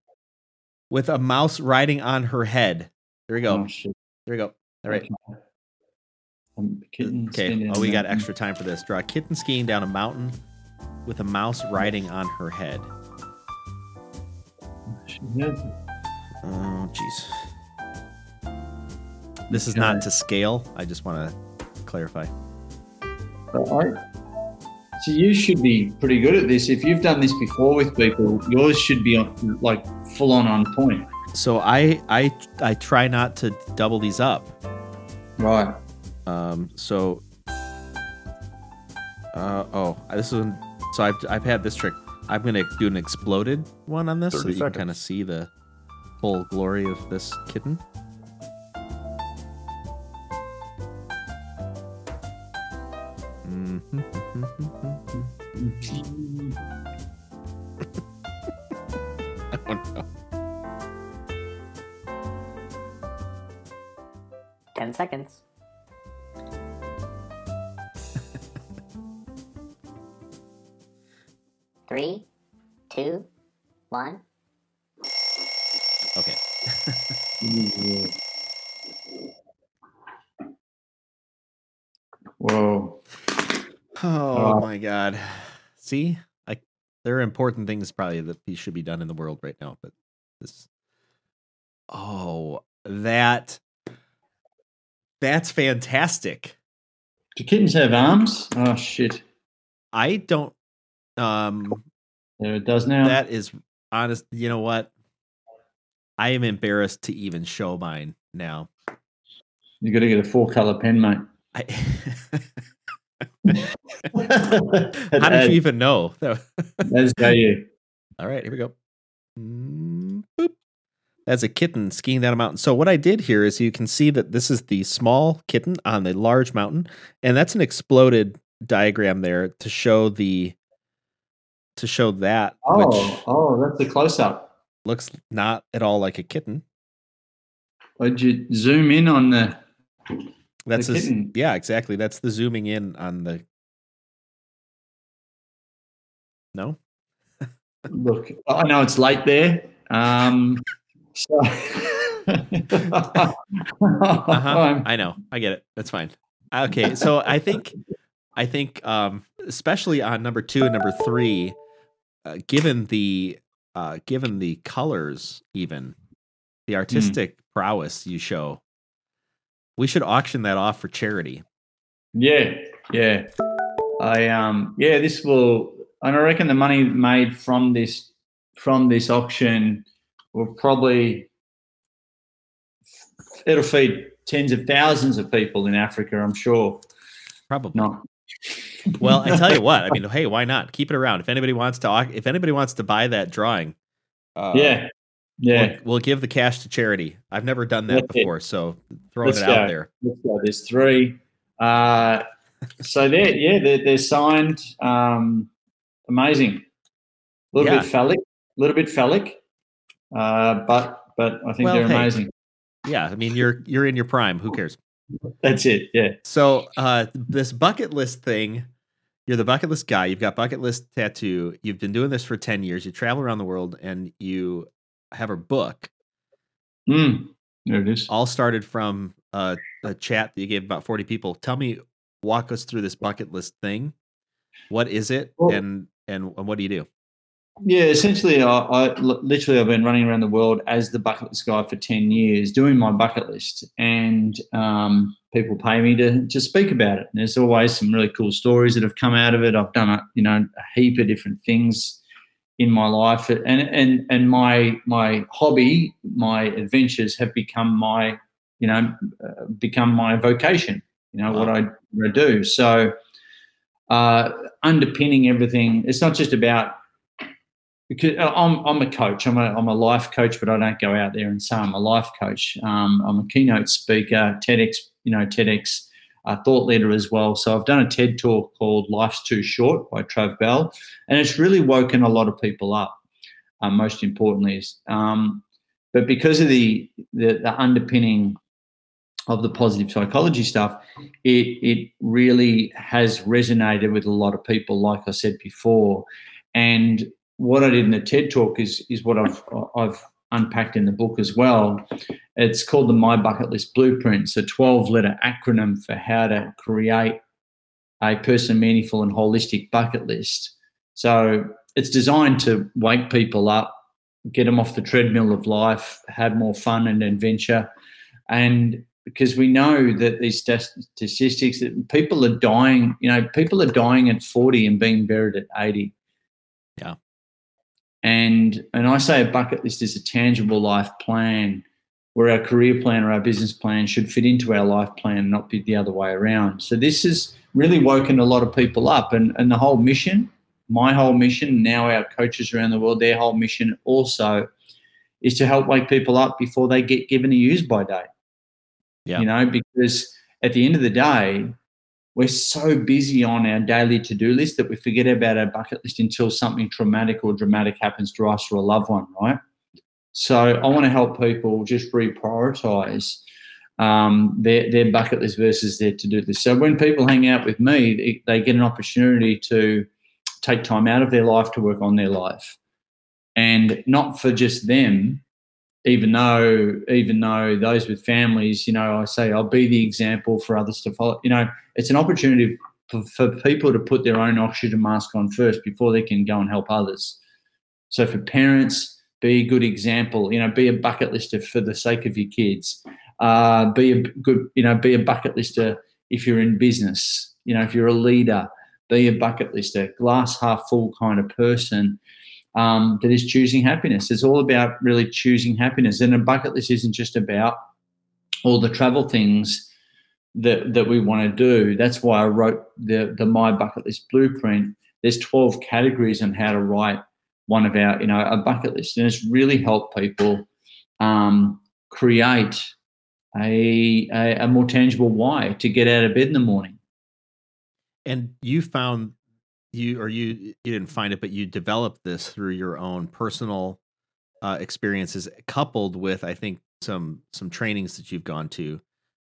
S1: with a mouse riding on her head. There we go.
S6: Oh.
S1: There we go. All right.
S6: Okay. Um, kitten
S1: Okay. Oh, we got extra time for this. Draw a kitten skiing down a mountain with a mouse riding on her head.
S6: Yeah.
S1: Oh, jeez. This is not to scale. I just want to clarify.
S6: I- So you should be pretty good at this. If you've done this before with people, yours should be on, like full on on point.
S1: So I I I try not to double these up.
S6: Right.
S1: Um. So. Uh oh. This is so I've I've had this trick. I'm gonna do an exploded one on this so
S8: 30
S1: that you can kind of see the full glory of this kitten. Mhm. I don't know.
S7: 10 seconds. Three, two, one.
S1: Okay.
S6: Whoa.
S1: Oh
S6: Uh,
S1: my god. See? I there are important things probably that these should be done in the world right now, but this Oh, that that's fantastic.
S6: Do kittens have arms? Oh shit.
S1: I don't um
S6: There it does now.
S1: that is honest, you know what? I am embarrassed to even show mine now.
S6: you got to get a four color pen, mate.
S1: I How did you even know?
S6: That's how you.
S1: All right, here we go. Mm, boop. That's a kitten skiing down a mountain. So what I did here is you can see that this is the small kitten on the large mountain, and that's an exploded diagram there to show the to show that
S6: Oh,
S1: which
S6: oh, that's a close up.
S1: looks not at all like a kitten.
S6: Would you zoom in on the?
S1: That's
S6: The
S1: a yeah, exactly. That's the zooming in on the. No,
S6: Look, I know it's late there. Um, so.
S1: uh-huh. I know. I get it. That's fine. Okay, so I think, I think, um, especially on number two and number three, uh, given the, uh, given the colors, even the artistic prowess you show, We should auction that off for charity.
S6: Yeah, yeah. I um yeah, this will and I reckon the money made from this from this auction will probably it'll feed tens of thousands of people in Africa, I'm sure.
S1: Probably
S6: not.
S1: Well, I tell you what. I mean, hey, why not keep it around? If anybody wants to, if anybody wants to buy that drawing,
S6: uh, yeah, yeah,
S1: we'll, we'll, give the cash to charity. I've never done that That's before, it. so throwing Let's it
S6: go.
S1: out there.
S6: Let's go. There's three. Uh, so they're yeah, they're, they're signed. Um, amazing. A little yeah. bit phallic, a little bit phallic, uh, but but I think well, they're hey, amazing.
S1: Yeah, I mean you're you're in your prime. Who cares?
S6: That's it. Yeah.
S1: So uh, this bucket list thing, you're the bucket list guy. You've got bucket list tattoo. You've been doing this for ten years. You travel around the world, and you have a book.
S6: Mm, there it is.
S1: All started from a chat that you gave about forty people. Tell me, walk us through this bucket list thing. What is it, well, and and and what do you do?
S6: Yeah, essentially, I, I, literally I've been running around the world as the bucket list guy for ten years, doing my bucket list, and um, people pay me to to speak about it. And there's always some really cool stories that have come out of it. I've done a you know a heap of different things in my life, and and and my my hobby, my adventures have become my you know uh, become my vocation. You know wow. what I, what I do. So uh, underpinning everything, it's not just about because uh, I'm, I'm a coach. I'm a, I'm a life coach, but I don't go out there and say I'm a life coach. Um, I'm a keynote speaker, TEDx, you know, TEDx uh, thought leader as well. So I've done a TED talk called Life's Too Short by Trav Bell, and it's really woken a lot of people up. Uh, most importantly, is um, but because of the, the, the underpinning of the positive psychology stuff, it it really has resonated with a lot of people. Like I said before, and what I did in the TED talk is is what I've I've unpacked in the book as well. It's called the My Bucket List Blueprint. It's a 12 letter acronym for how to create a person meaningful and holistic bucket list. So it's designed to wake people up, get them off the treadmill of life, have more fun and adventure. And because we know that these statistics that people are dying, you know, people are dying at 40 and being buried at 80.
S1: Yeah.
S6: And and I say a bucket list is a tangible life plan where our career plan or our business plan should fit into our life plan, not be the other way around. So this has really woken a lot of people up and, and the whole mission, my whole mission, now our coaches around the world, their whole mission also is to help wake people up before they get given a use by date. Yeah. You know, because at the end of the day, we're so busy on our daily to-do list that we forget about our bucket list until something traumatic or dramatic happens to us or a loved one, right? So I want to help people just reprioritize um, their, their bucket list versus their to-do list. So when people hang out with me, they get an opportunity to take time out of their life to work on their life. And not for just them, even though even though those with families, you know, I say I'll be the example for others to follow. You know, it's an opportunity for, for people to put their own oxygen mask on first before they can go and help others. So for parents, be a good example. You know, be a bucket lister for the sake of your kids. Uh, be a good, you know, be a bucket lister if you're in business. You know, if you're a leader, be a bucket lister, glass half full kind of person um, that is choosing happiness. It's all about really choosing happiness. And a bucket list isn't just about all the travel things that that we want to do. That's why I wrote the the My Bucket List Blueprint. There's 12 categories on how to write one of our, you know, a bucket list, and it's really helped people um, create a, a a more tangible why to get out of bed in the morning.
S1: And you found you or you you didn't find it, but you developed this through your own personal uh, experiences, coupled with I think some some trainings that you've gone to,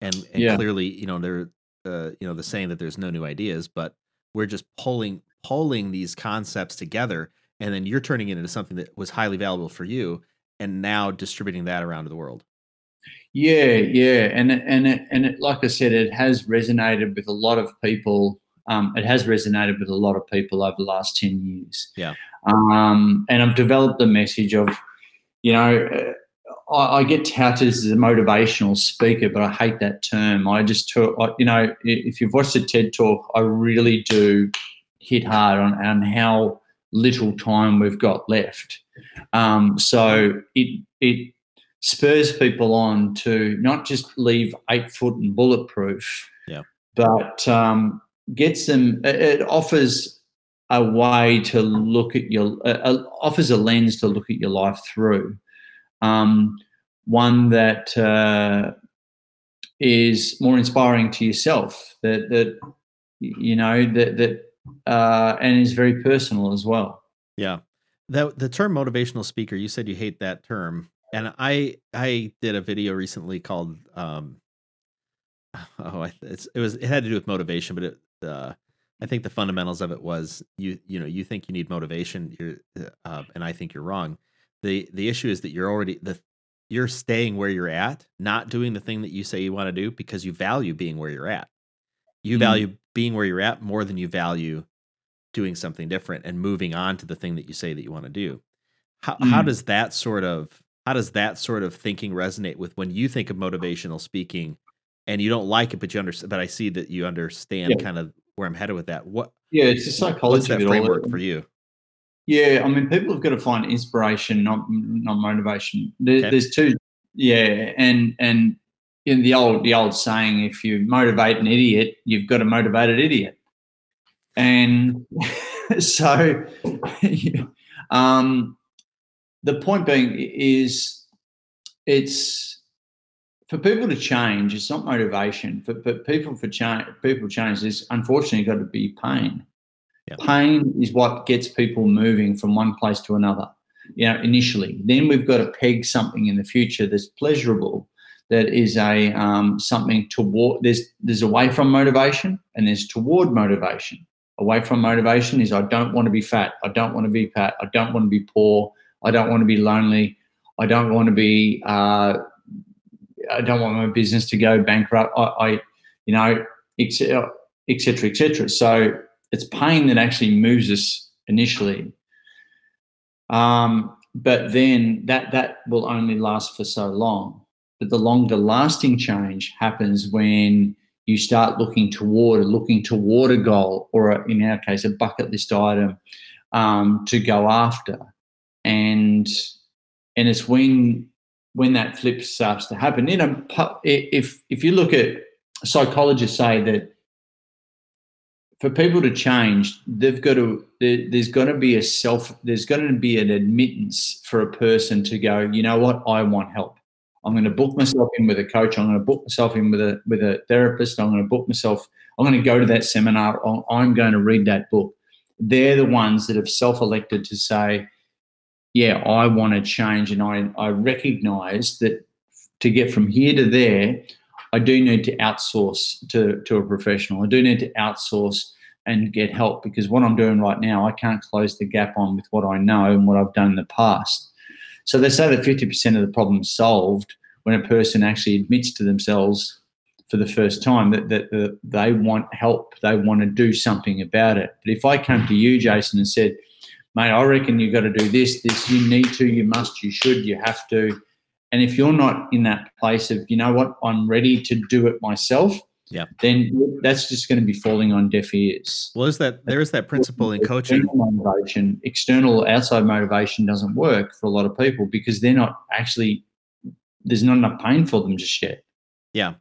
S1: and, and yeah. clearly you know they're uh, you know the saying that there's no new ideas, but we're just pulling pulling these concepts together, and then you're turning it into something that was highly valuable for you, and now distributing that around the world.
S6: Yeah, yeah, and and it, and it, like I said, it has resonated with a lot of people um, it has resonated with a lot of people over the last 10 years.
S1: Yeah.
S6: Um, and I've developed the message of, you know, uh, I, I get touted as a motivational speaker, but I hate that term. I just took, I- you know, if you've watched a TED talk, I really do hit hard on, on how little time we've got left. Um, so it it spurs people on to not just leave eight foot and bulletproof,
S1: Yeah.
S6: but um, gets them. It, offers a way to look at your uh, offers a lens to look at your life through. Um, one that uh, is more inspiring to yourself. That that you know that that uh, and is very personal as well.
S1: Yeah. The the term motivational speaker, you said you hate that term. And I I did a video recently called um oh it's, it was it had to do with motivation, but it uh I think the fundamentals of it was you you know you think you need motivation you're uh, and I think you're wrong. The the issue is that you're already the you're staying where you're at, not doing the thing that you say you want to do because you value being where you're at. You
S6: Mm.
S1: value being where you're at more than you value doing something different and moving on to the thing that you say that you want to do. How how
S6: Mm.
S1: does that sort of how does that sort of thinking resonate with when you think of motivational speaking and you don't like it but you understand but I see that you understand
S6: Yeah.
S1: kind of where I'm headed with that. What
S6: Yeah, it's the
S1: what's
S6: psychology
S1: that
S6: it all.
S1: framework for you?
S6: Yeah, I mean, people have got to find inspiration, not not motivation. There,
S1: Okay.
S6: There's two, yeah, and and in the old the old saying, if you motivate an idiot, you've got a motivated idiot. And so, um, the point being is, it's for people to change. It's not motivation, for, but people for change. People change. There's unfortunately got to be pain pain is what gets people moving from one place to another you know initially then we've got to peg something in the future that's pleasurable that is a um, something toward there's there's away from motivation and there's toward motivation away from motivation is i don't want to be fat i don't want to be fat i don't want to be poor i don't want to be lonely i don't want to be uh, i don't want my business to go bankrupt i, I you know etc etc etc so it's pain that actually moves us initially. Um, but then that that will only last for so long. But the longer lasting change happens when you start looking toward looking toward a goal or a, in our case a bucket list item um, to go after and and it's when when that flip starts to happen you know if if you look at psychologists say that for people to change, they've got to. There, there's got to be a self. There's got to be an admittance for a person to go. You know what? I want help. I'm going to book myself in with a coach. I'm going to book myself in with a with a therapist. I'm going to book myself. I'm going to go to that seminar. I'm- I'm going to read that book. They're the ones that have self-elected to say, "Yeah, I want to change," and I I recognise that to get from here to there, I do need to outsource to, to a professional. I do need to outsource and get help because what I'm doing right now, I can't close the gap on with what I know and what I've done in the past. So they say that 50% of the problem is solved when a person actually admits to themselves for the first time that, that, that they want help, they want to do something about it. But if I came to you, Jason, and said, mate, I reckon you've got to do this, this, you need to, you must, you should, you have to. And if you're not in that place of, you know what, I'm ready to do it myself,
S1: Yeah.
S6: then that's just going to be falling on deaf ears.
S1: Well, is that there's that principle in coaching.
S6: External motivation, external outside motivation doesn't work for a lot of people because they're not actually there's not enough pain for them just yet.
S1: Yeah.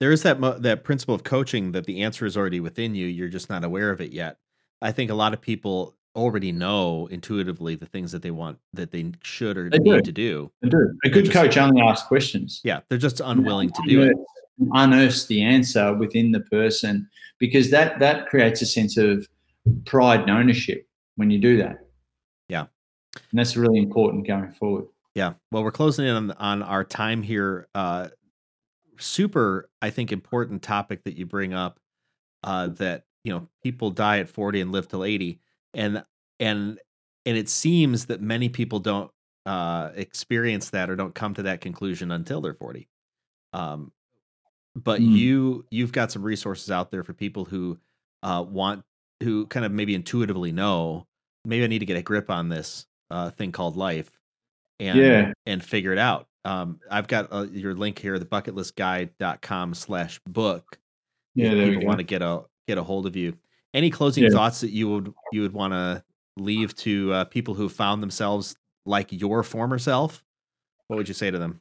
S1: There is that mo- that principle of coaching that the answer is already within you. You're just not aware of it yet. I think a lot of people already know intuitively the things that they want that they should or
S6: They
S1: need
S6: do.
S1: to do.
S6: A good
S1: just-
S6: coach only asks questions.
S1: Yeah, they're just unwilling to do it.
S6: Unearth- Unearth the answer within the person because that that creates a sense of pride and ownership when you do that.
S1: Yeah.
S6: And that's really important going forward.
S1: Yeah. Well, we're closing in on, on our time here. Uh, super, I think, important topic that you bring up. Uh, that you know, people die at forty and live till eighty, and and and it seems that many people don't uh, experience that or don't come to that conclusion until they're forty. Um, but
S6: Mm.
S1: you you've got some resources out there for people who uh, want who kind of maybe intuitively know maybe I need to get a grip on this uh, thing called life and
S6: Yeah.
S1: and figure it out. um, I've got uh, your link here, the bucketlistguy.com slash book.
S6: Yeah,
S1: if
S6: there
S1: people want to get a get a hold of you. Any closing
S6: Yeah.
S1: thoughts that you would you would want to leave to uh, people who found themselves like your former self? What would you say to them?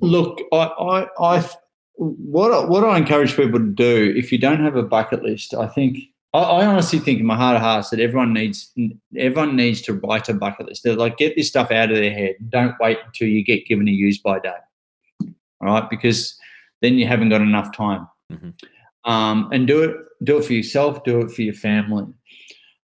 S6: Look, I, I, I, what, I- what I encourage people to do if you don't have a bucket list, I think, I, I honestly think in my heart of hearts that everyone needs, everyone needs to write a bucket list. They're like, get this stuff out of their head. Don't wait until you get given a use by date. All right, because then you haven't got enough time.
S1: Mhm.
S6: Um, and do it, do it for yourself. Do it for your family.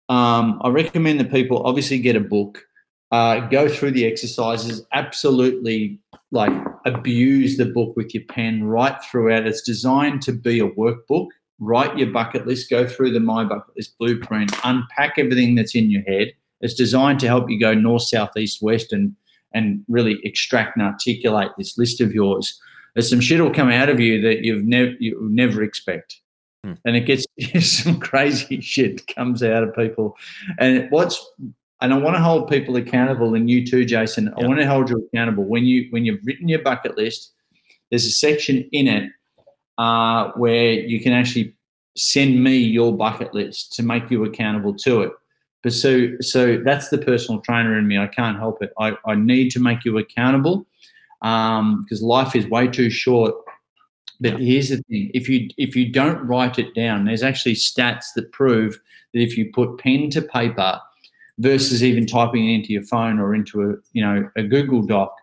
S6: Um, I recommend that people obviously get a book, uh, go through the exercises. Absolutely, like abuse the book with your pen right throughout. It's designed to be a workbook. Write your bucket list, go through the My Bucket List blueprint, unpack everything that's in your head. It's designed to help you go north, south, east, west, and and really extract and articulate this list of yours. There's some shit will come out of you that you've never you never expect,
S1: Hmm.
S6: and it gets some crazy shit comes out of people. And what's and I want to hold people accountable, and you too, Jason. I want to hold you accountable when you when you've written your bucket list. There's a section in it uh, where you can actually send me your bucket list to make you accountable to it. But so so that's the personal trainer in me. I can't help it. I, I need to make you accountable because life is way too short. But here's the thing: if you if you don't write it down, there's actually stats that prove that if you put pen to paper versus even typing it into your phone or into a you know a Google Doc,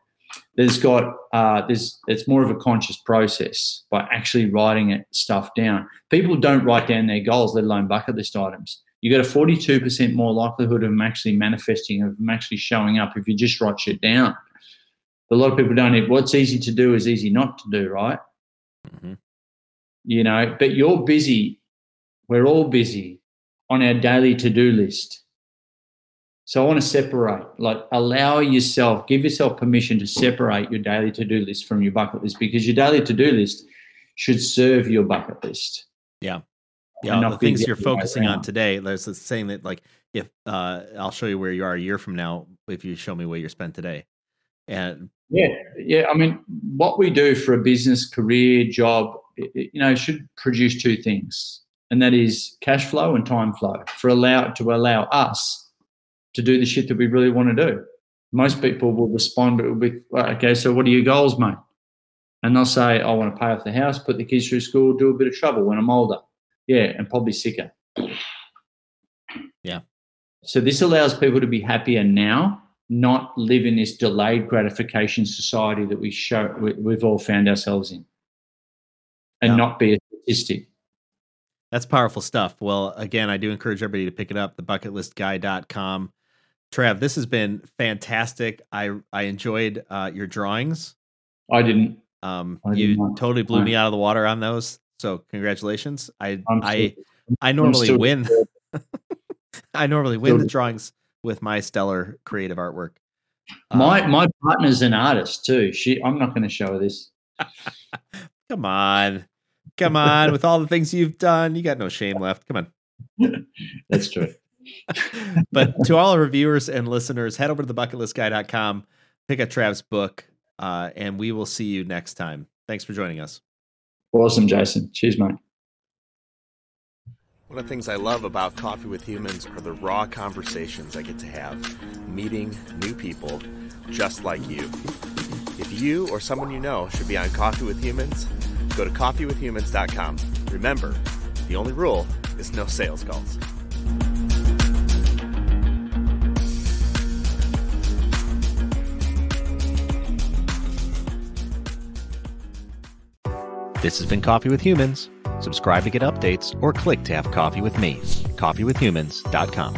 S6: there's got uh, there's it's more of a conscious process by actually writing it stuff down. People don't write down their goals, let alone bucket list items. You got a 42% more likelihood of them actually manifesting, of them actually showing up if you just write shit down. A lot of people don't. What's easy to do is easy not to do, right?
S1: Mhm.
S6: You know, but you're busy. We're all busy on our daily to-do list. So I want to separate, like allow yourself, give yourself permission to separate your daily to-do list from your bucket list because your daily to-do list should serve your bucket list.
S1: Yeah,
S6: Yeah.
S1: the things you're focusing on today. There's this saying that like if uh, I'll show you where you are a year from now if you show me where you're spent today, and
S6: Yeah, yeah. I mean, what we do for a business, career, job, it- you know, should produce two things, and that is cash flow and time flow for allow to allow us to do the shit that we really want to do. Most people will respond with, "Okay, so what are your goals, mate?" And they'll say, "I want to pay off the house, put the kids through school, do a bit of travel when I'm older." Yeah, and probably sicker.
S1: Yeah.
S6: So this allows people to be happier now, not live in this delayed gratification society that we show we, we've all found ourselves in, and
S1: Yeah.
S6: not be a statistic.
S1: That's powerful stuff. Well, again, I do encourage everybody to pick it up, thebucketlistguy.com. Trav, this has been fantastic. I I enjoyed uh, your drawings.
S6: I didn't.
S1: Um,
S6: I
S1: you
S6: not.
S1: totally blew me out of the water on those. So congratulations. I
S6: I'm
S1: I
S6: still-
S1: I normally win. I normally win the drawings with my stellar creative artwork.
S6: My
S1: Um,
S6: my partner's an artist too. She. I'm not going to show her this.
S1: come on, come on, with all the things you've done, you got no shame left. Come on.
S6: That's true.
S1: but to all our viewers and listeners, head over to thebucketlistguy.com, pick up Trav's book, uh, and we will see you next time. Thanks for joining us.
S6: Awesome, Jason. Cheers, mate.
S8: One of the things I love about Coffee with Humans are the raw conversations I get to have, meeting new people just like you. If you or someone you know should be on Coffee with Humans, go to coffeewithhumans.com. Remember, the only rule is no sales calls.
S1: This has been Coffee with Humans. Subscribe to get updates or click to have coffee with me. Coffeewithhumans.com.